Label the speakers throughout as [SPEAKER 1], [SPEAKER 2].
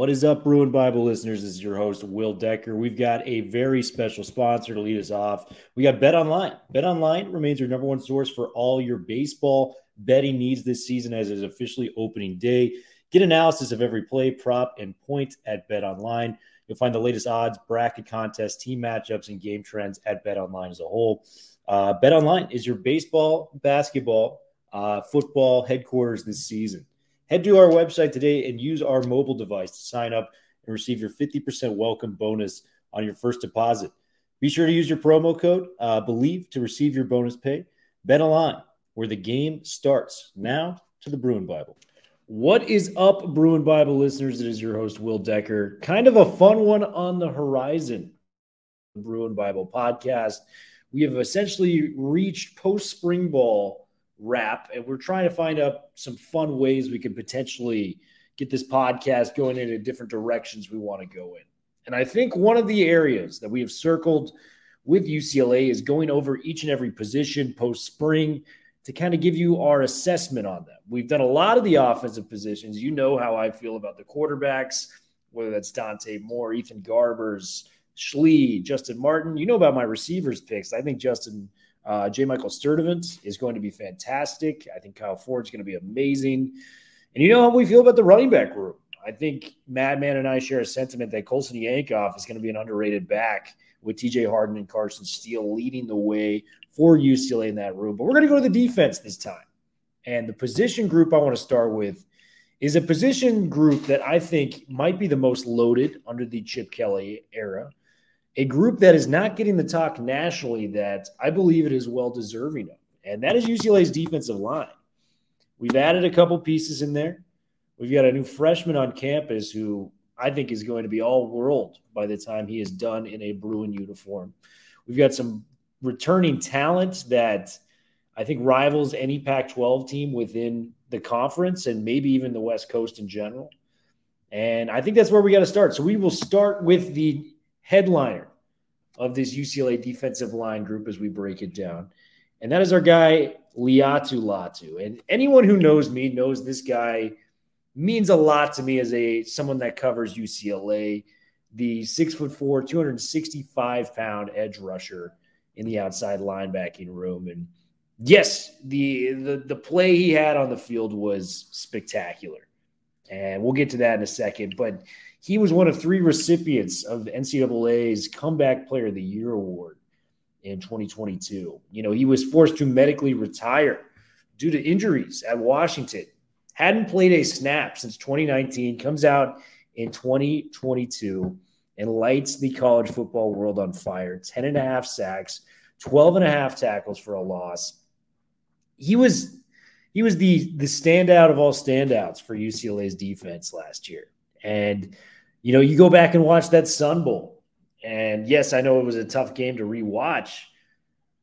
[SPEAKER 1] What is up, Bruin Bible listeners? This is your host, Will Decker. We've got a very special sponsor to lead us off. We got Bet Online. Bet Online remains your number one source for all your baseball betting needs this season as it is officially opening day. Get analysis of every play, prop, and point at Bet Online. You'll find the latest odds, bracket contests, team matchups, and game trends at Bet Online as a whole. Uh, Bet Online is your baseball, basketball, uh, football headquarters this season. Head to our website today and use our mobile device to sign up and receive your 50% welcome bonus on your first deposit. Be sure to use your promo code uh, BELIEVE to receive your bonus pay. Bet Online, where the game starts. Now to the Bruin Bible. What is up, Bruin Bible listeners? It is your host, Will Decker. Kind of a fun one on the horizon. Bruin Bible podcast. We have essentially reached post spring ball wrap, and we're trying to find out some fun ways we could potentially get this podcast going into different directions we want to go in. And I think one of the areas that we have circled with UCLA is going over each and every position post spring to kind of give you our assessment on them. We've done a lot of the offensive positions. You know how I feel about the quarterbacks, whether that's Dante Moore, Ethan Garbers, Schlee, Justin Martin. You know about my receivers picks. I think Justin uh, J. Michael Sturdivant is going to be fantastic. I think Kyle Ford's going to be amazing. And you know how we feel about the running back room. I think Madman and I share a sentiment that Colson Yankoff is going to be an underrated back with TJ Harden and Carson Steele leading the way for UCLA in that room. But we're going to go to the defense this time. And the position group I want to start with is a position group that I think might be the most loaded under the Chip Kelly era a group that is not getting the talk nationally that I believe it is well deserving of, and that is UCLA's defensive line. We've added a couple pieces in there. We've got a new freshman on campus who I think is going to be all world by the time he is done in a Bruin uniform. We've got some returning talent that I think rivals any Pac 12 team within the conference and maybe even the West Coast in general. And I think that's where we got to start. So we will start with the headliner of this UCLA defensive line group as we break it down. And that is our guy, Laiatu Latu. And anyone who knows me knows this guy means a lot to me as a someone that covers UCLA, the six foot four, 265 pound edge rusher in the outside linebacking room. And yes, the, the the play he had on the field was spectacular. And we'll get to that in a second. But he was one of three recipients of NCAA's Comeback Player of the Year award in 2022. You know, he was forced to medically retire due to injuries at Washington. Hadn't played a snap since 2019, comes out in 2022 and lights the college football world on fire. 10 and a half sacks, 12 and a half tackles for a loss. He was he was the the standout of all standouts for UCLA's defense last year. And you know, you go back and watch that Sun Bowl, and yes, I know it was a tough game to rewatch,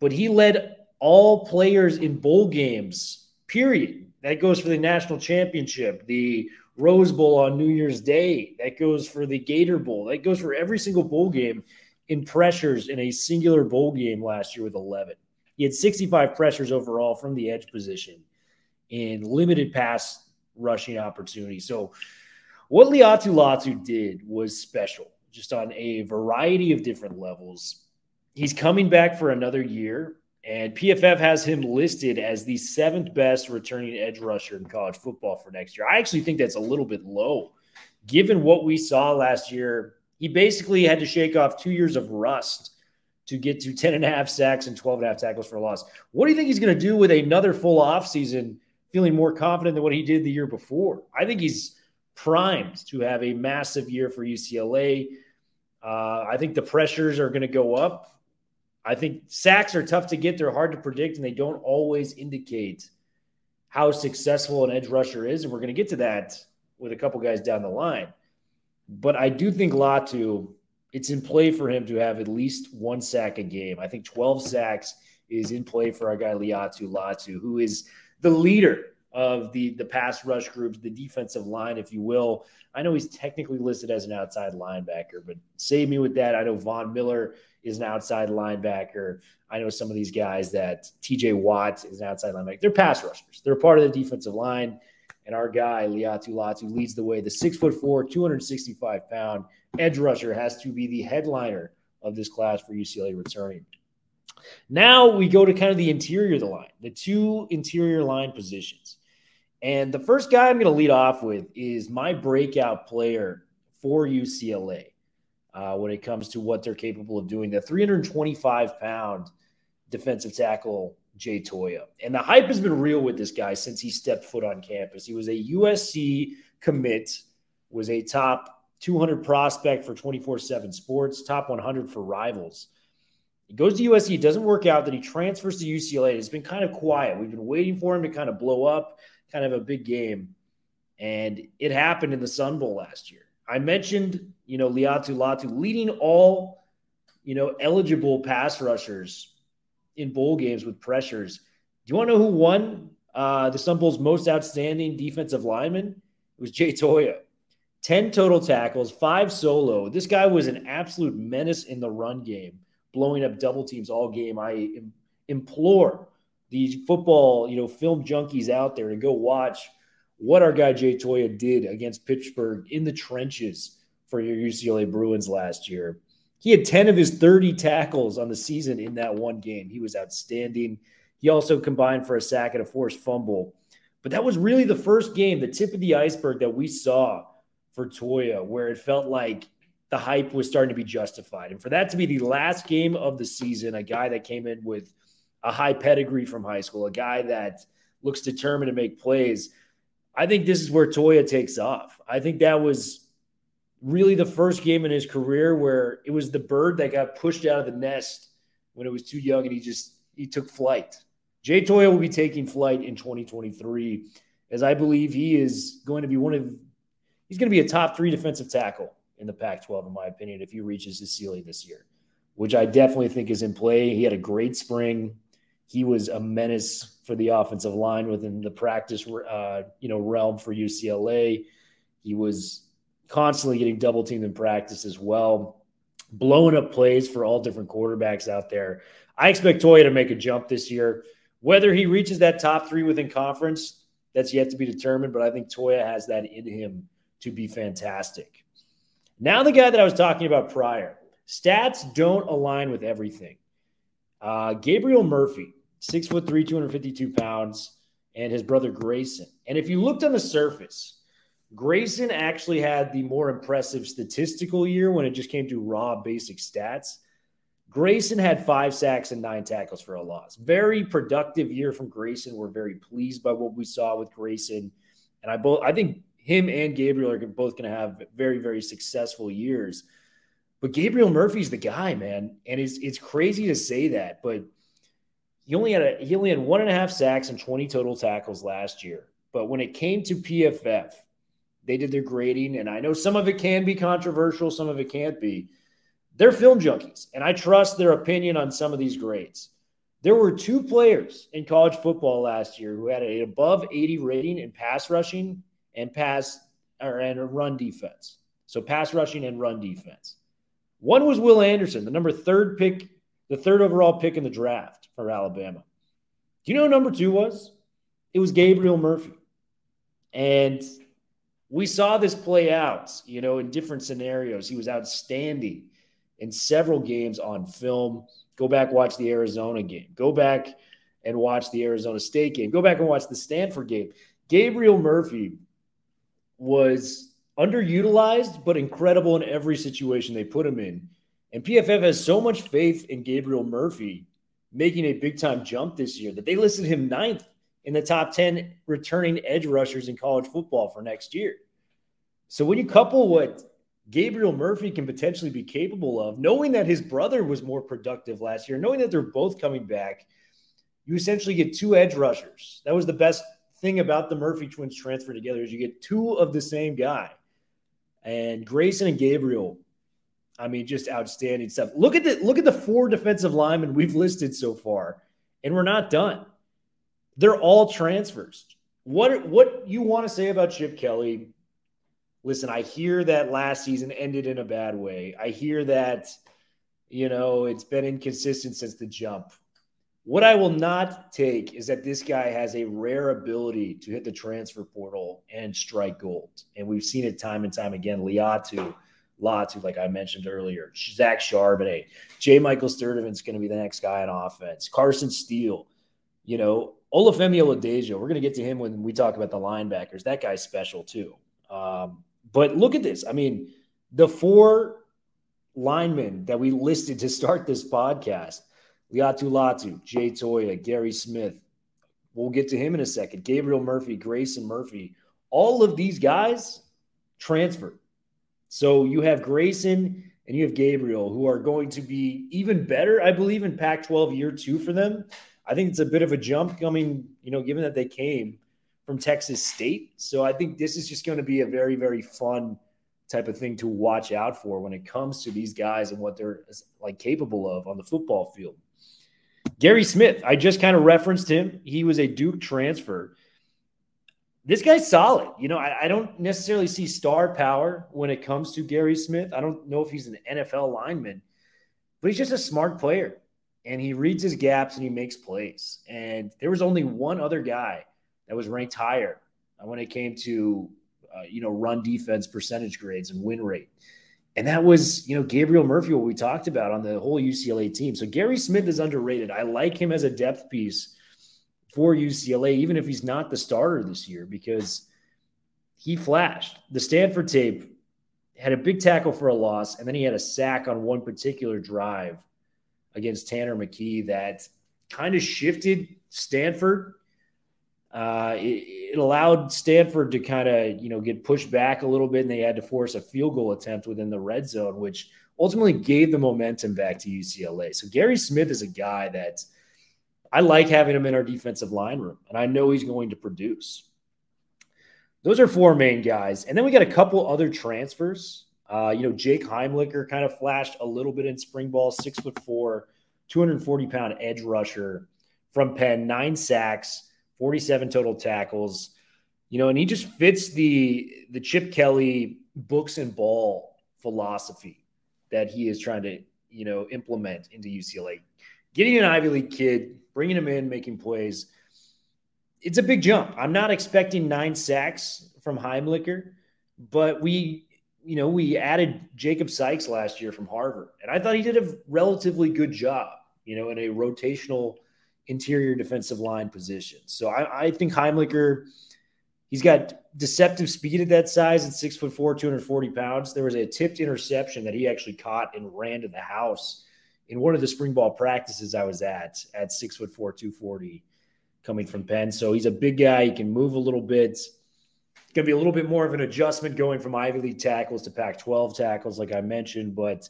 [SPEAKER 1] but he led all players in bowl games. Period. That goes for the national championship, the Rose Bowl on New Year's Day. That goes for the Gator Bowl. That goes for every single bowl game in pressures in a singular bowl game last year with 11. He had 65 pressures overall from the edge position in limited pass rushing opportunity. So what Laiatu Latu did was special, just on a variety of different levels. He's coming back for another year, and PFF has him listed as the seventh best returning edge rusher in college football for next year. I actually think that's a little bit low, given what we saw last year. He basically had to shake off two years of rust to get to 10 and a half sacks and 12 and a half tackles for a loss. What do you think he's going to do with another full offseason, feeling more confident than what he did the year before? I think he's primed to have a massive year for UCLA. Uh, I think the pressures are going to go up. I think sacks are tough to get. They're hard to predict, and they don't always indicate how successful an edge rusher is. And we're going to get to that with a couple guys down the line. But I do think Latu, it's in play for him to have at least one sack a game. I think 12 sacks is in play for our guy Laiatu Latu, who is the leader of the the pass rush groups, the defensive line, if you will. I know he's technically listed as an outside linebacker, but save me with that. I know Von Miller is an outside linebacker. I know some of these guys that TJ Watt is an outside linebacker. They're pass rushers. They're part of the defensive line. And our guy, Laiatu Latu, leads the way. The six foot four, 265 pound edge rusher has to be the headliner of this class for UCLA returning. Now we go to kind of the interior of the line, the two interior line positions. And the first guy I'm going to lead off with is my breakout player for UCLA uh, when it comes to what they're capable of doing. The 325 pound defensive tackle, Jay Toia. And the hype has been real with this guy since he stepped foot on campus. He was a USC commit, was a top 200 prospect for 24 7 sports, top 100 for rivals. He goes to USC, it doesn't work out, then he transfers to UCLA. It's been kind of quiet. We've been waiting for him to kind of blow up, kind of a big game. And it happened in the Sun Bowl last year. I mentioned, you know, Laiatu Latu leading all, you know, eligible pass rushers in bowl games with pressures. Do you want to know who won uh, the Sun Bowl's most outstanding defensive lineman? It was Jay Toia. 10 total tackles, five solo. This guy was an absolute menace in the run game, blowing up double teams all game. I implore these football, you know, film junkies out there to go watch what our guy Jay Toia did against Pittsburgh in the trenches for your UCLA Bruins last year. He had 10 of his 30 tackles on the season in that one game. He was outstanding. He also combined for a sack and a forced fumble. But that was really the first game, the tip of the iceberg that we saw for Toia, where it felt like the hype was starting to be justified. And for that to be the last game of the season, a guy that came in with a high pedigree from high school, a guy that looks determined to make plays, I think this is where Toia takes off. I think that was really the first game in his career where it was the bird that got pushed out of the nest when it was too young and he just he took flight. Jay Toia will be taking flight in 2023 as I believe he is going to be one of he's going to be a top 3 defensive tackle in the Pac-12 in my opinion if he reaches his ceiling this year, which I definitely think is in play. He had a great spring. He was a menace for the offensive line within the practice uh, you know realm for UCLA. He was constantly getting double teamed in practice as well, blowing up plays for all different quarterbacks out there. I expect Toia to make a jump this year. Whether he reaches that top three within conference, that's yet to be determined, but I think Toia has that in him to be fantastic. Now, the guy that I was talking about prior, stats don't align with everything. Uh, Gabriel Murphy, six foot three, 252 pounds, and his brother Grayson. And if you looked on the surface, Grayson actually had the more impressive statistical year when it just came to raw basic stats. Grayson had five sacks and nine tackles for a loss. Very productive year from Grayson. We're very pleased by what we saw with Grayson. And I both I think him and Gabriel are both going to have very, very successful years. But Gabriel Murphy's the guy, man. And it's it's crazy to say that, but he only had a he only had one and a half sacks and 20 total tackles last year. But when it came to PFF, they did their grading, and I know some of it can be controversial, some of it can't be. They're film junkies, and I trust their opinion on some of these grades. There were two players in college football last year who had an above 80 rating in pass rushing and pass or and run defense. So pass rushing and run defense. One was Will Anderson, the number third pick, the third overall pick in the draft for Alabama. Do you know who number two was? It was Gabriel Murphy. And we saw this play out, you know, in different scenarios. He was outstanding in several games on film. Go back, watch the Arizona game. Go back and watch the Arizona State game. Go back and watch the Stanford game. Gabriel Murphy was underutilized, but incredible in every situation they put him in. And PFF has so much faith in Gabriel Murphy making a big time jump this year that they listed him ninth in the top 10 returning edge rushers in college football for next year. So when you couple what Gabriel Murphy can potentially be capable of, knowing that his brother was more productive last year, knowing that they're both coming back, you essentially get two edge rushers. That was the best thing about the Murphy twins transfer together is you get two of the same guy. And Grayson and Gabriel, I mean, just outstanding stuff. Look at the look at the four defensive linemen we've listed so far, and we're not done. They're all transfers. What what you want to say about Chip Kelly? Listen, I hear that last season ended in a bad way. I hear that, you know, it's been inconsistent since the jump. What I will not take is that this guy has a rare ability to hit the transfer portal and strike gold. And we've seen it time and time again. Laiatu, Latu, like I mentioned earlier, Zach Charbonnet, J. Michael Sturdivant's going to be the next guy on offense. Carson Steele, you know, Olufemi Oladejo. We're going to get to him when we talk about the linebackers. That guy's special too. Um, but look at this. I mean, the four linemen that we listed to start this podcast Laiatu Latu, Jay Toia, Gary Smith. We'll get to him in a second. Gabriel Murphy, Grayson Murphy. All of these guys transferred. So you have Grayson and you have Gabriel who are going to be even better, I believe, in Pac 12 year two for them. I think it's a bit of a jump coming, you know, given that they came from Texas State. So I think this is just going to be a very, very fun type of thing to watch out for when it comes to these guys and what they're like capable of on the football field. Gary Smith, I just kind of referenced him. He was a Duke transfer. This guy's solid. You know, I, I, don't necessarily see star power when it comes to Gary Smith. I don't know if he's an NFL lineman, but he's just a smart player and he reads his gaps and he makes plays. And there was only one other guy that was ranked higher when it came to, uh, you know, run defense percentage grades and win rate. And that was, you know, Gabriel Murphy, what we talked about on the whole UCLA team. So Gary Smith is underrated. I like him as a depth piece for UCLA, even if he's not the starter this year, because he flashed. The Stanford tape had a big tackle for a loss, and then he had a sack on one particular drive against Tanner McKee that kind of shifted Stanford uh, it, it, allowed Stanford to kind of you know get pushed back a little bit, and they had to force a field goal attempt within the red zone, which ultimately gave the momentum back to UCLA. So Gary Smith is a guy that I like having him in our defensive line room, and I know he's going to produce. Those are four main guys, and then we got a couple other transfers. Uh, you know, Jake Heimlicher kind of flashed a little bit in spring ball, six foot four, 240 pound edge rusher from Penn, nine sacks 47 total tackles. You know, and he just fits the the Chip Kelly books and ball philosophy that he is trying to, you know, implement into UCLA. Getting an Ivy League kid, bringing him in, making plays. It's a big jump. I'm not expecting nine sacks from Heimlicher, but we, you know, we added Jacob Sykes last year from Harvard, and I thought he did a relatively good job, you know, in a rotational – interior defensive line position. So I, I think Heimlicher, he's got deceptive speed at that size at six foot four, 240 pounds. There was a tipped interception that he actually caught and ran to the house in one of the spring ball practices I was at at six foot four, 240 coming from Penn. So he's a big guy. He can move a little bit. It's going to be a little bit more of an adjustment going from Ivy League tackles to Pac 12 tackles, like I mentioned. But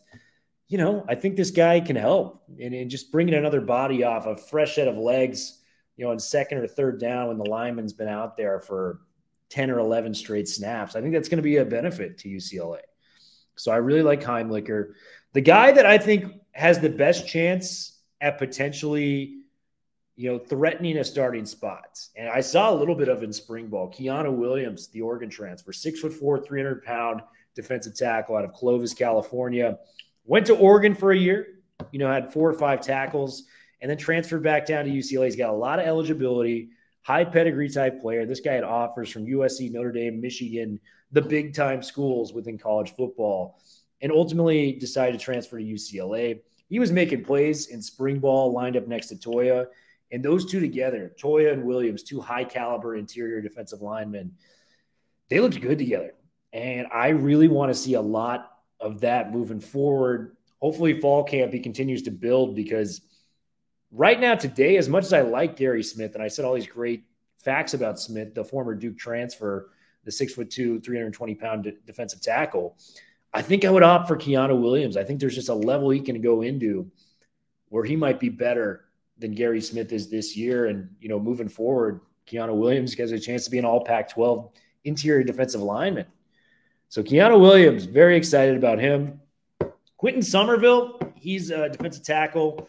[SPEAKER 1] you know, I think this guy can help and, and just bringing another body off a fresh set of legs, you know, in second or third down when the lineman's been out there for 10 or 11 straight snaps. I think that's going to be a benefit to UCLA. So I really like Heimlicher. The guy that I think has the best chance at potentially, you know, threatening a starting spot. And I saw a little bit of in spring ball. Keanu Williams, the Oregon transfer, six foot four, 300 pound defensive tackle out of Clovis, California. Went to Oregon for a year, you know, had four or five tackles, and then transferred back down to UCLA. He's got a lot of eligibility, high pedigree type player. This guy had offers from USC, Notre Dame, Michigan, the big time schools within college football, and ultimately decided to transfer to UCLA. He was making plays in spring ball, lined up next to Toia. And those two together, Toia and Williams, two high caliber interior defensive linemen, they looked good together. And I really want to see a lot of that moving forward. Hopefully, fall camp he continues to build because right now, today, as much as I like Gary Smith and I said all these great facts about Smith, the former Duke transfer, the six foot two, 320 pound defensive tackle, I think I would opt for Keanu Williams. I think there's just a level he can go into where he might be better than Gary Smith is this year. And, you know, moving forward, Keanu Williams has a chance to be an all Pac 12 interior defensive lineman So Keanu Williams, very excited about him. Quinton Somerville, he's a defensive tackle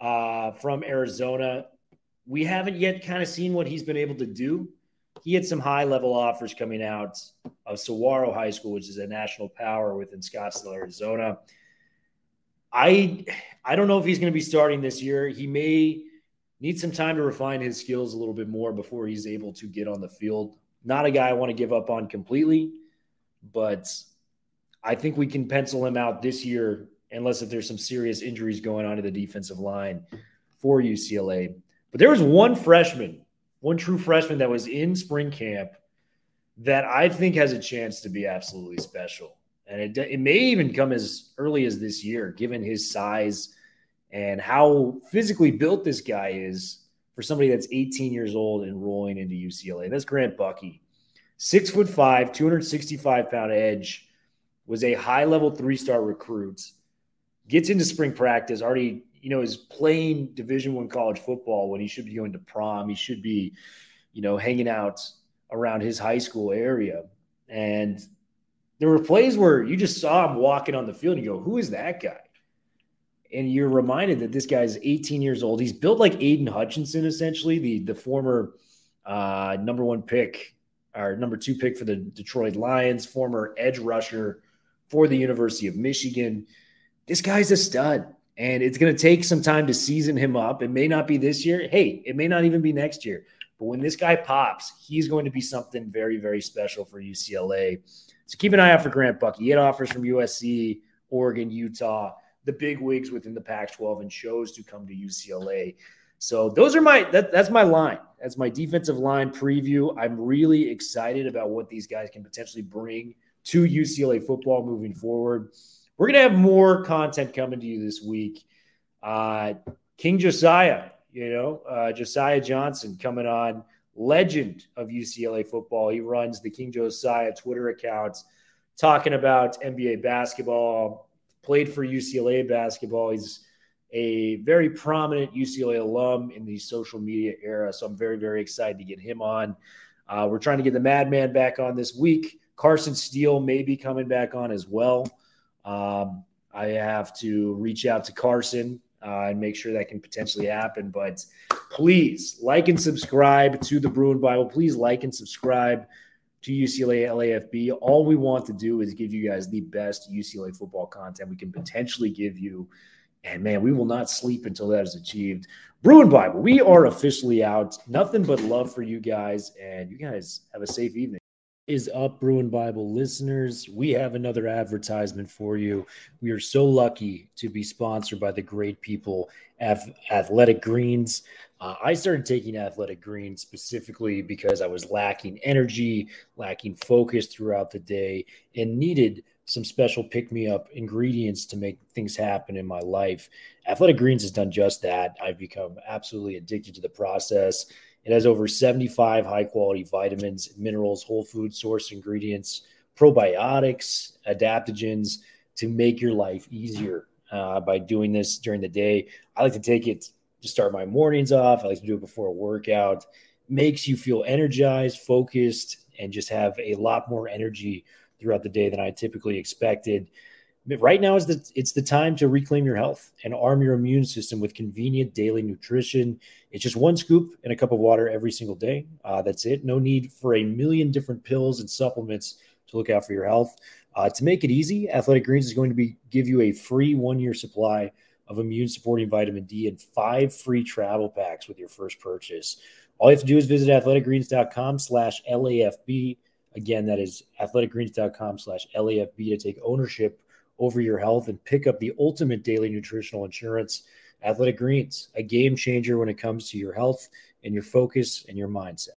[SPEAKER 1] uh, from Arizona. We haven't yet kind of seen what he's been able to do. He had some high level offers coming out of Saguaro High School, which is a national power within Scottsdale, Arizona. I I don't know if he's going to be starting this year. He may need some time to refine his skills a little bit more before he's able to get on the field. Not a guy I want to give up on completely, but I think we can pencil him out this year, unless if there's some serious injuries going on to the defensive line for UCLA. But there was one freshman, one true freshman that was in spring camp that I think has a chance to be absolutely special. And it, it may even come as early as this year, given his size and how physically built this guy is for somebody that's 18 years old and rolling into UCLA. That's Grant Buckey. Six foot five, 265 pound edge, was a high level three star recruit. Gets into spring practice, already, you know, is playing Division One college football when he should be going to prom. He should be, you know, hanging out around his high school area. And there were plays where you just saw him walking on the field and you go, who is that guy? And you're reminded that this guy's 18 years old. He's built like Aidan Hutchinson, essentially, the, the former uh, number one pick or number two pick for the Detroit Lions, former edge rusher for the University of Michigan. This guy's a stud. And it's going to take some time to season him up. It may not be this year. Hey, it may not even be next year. But when this guy pops, he's going to be something very, very special for UCLA. So keep an eye out for Grant Buckey. He had offers from USC, Oregon, Utah, the big wigs within the Pac-12, and chose to come to UCLA. So those are my that, that's my line. That's my defensive line preview. I'm really excited about what these guys can potentially bring to UCLA football moving forward. We're gonna have more content coming to you this week. Uh, King Josiah, you know, uh, Josiah Johnson coming on legend of UCLA football. He runs the King Josiah Twitter account talking about NBA basketball, played for UCLA basketball. He's a very prominent UCLA alum in the social media era. So I'm very, very excited to get him on. Uh, we're trying to get the Madman back on this week. Carson Steele may be coming back on as well. Um, I have to reach out to Carson uh, and make sure that can potentially happen. But please like and subscribe to the Bruin Bible. Please like and subscribe to UCLA LAFB. All we want to do is give you guys the best UCLA football content we can potentially give you. And man, we will not sleep until that is achieved. Bruin Bible, we are officially out. Nothing but love for you guys. And you guys have a safe evening is up, Bruin Bible listeners. We have another advertisement for you. We are so lucky to be sponsored by the great people at Athletic Greens. Uh, I started taking Athletic Greens specifically because I was lacking energy, lacking focus throughout the day, and needed some special pick me up ingredients to make things happen in my life. Athletic Greens has done just that. I've become absolutely addicted to the process it has over 75 high quality vitamins, minerals, whole food source ingredients, probiotics, adaptogens to make your life easier uh, by doing this during the day. I like to take it to start my mornings off. I like to do it before a workout. Makes you feel energized, focused, and just have a lot more energy throughout the day than I typically expected right now is the it's the time to reclaim your health and arm your immune system with convenient daily nutrition. It's just one scoop and a cup of water every single day. Uh, that's it. No need for a million different pills and supplements to look out for your health. Uh, to make it easy, Athletic Greens is going to be give you a free one year supply of immune supporting vitamin D and five free travel packs with your first purchase. All you have to do is visit athleticgreens.com slash LAFB. Again, that is athleticgreens.com slash LAFB to take ownership over your health and pick up the ultimate daily nutritional insurance. Athletic Greens, a game changer when it comes to your health and your focus and your mindset.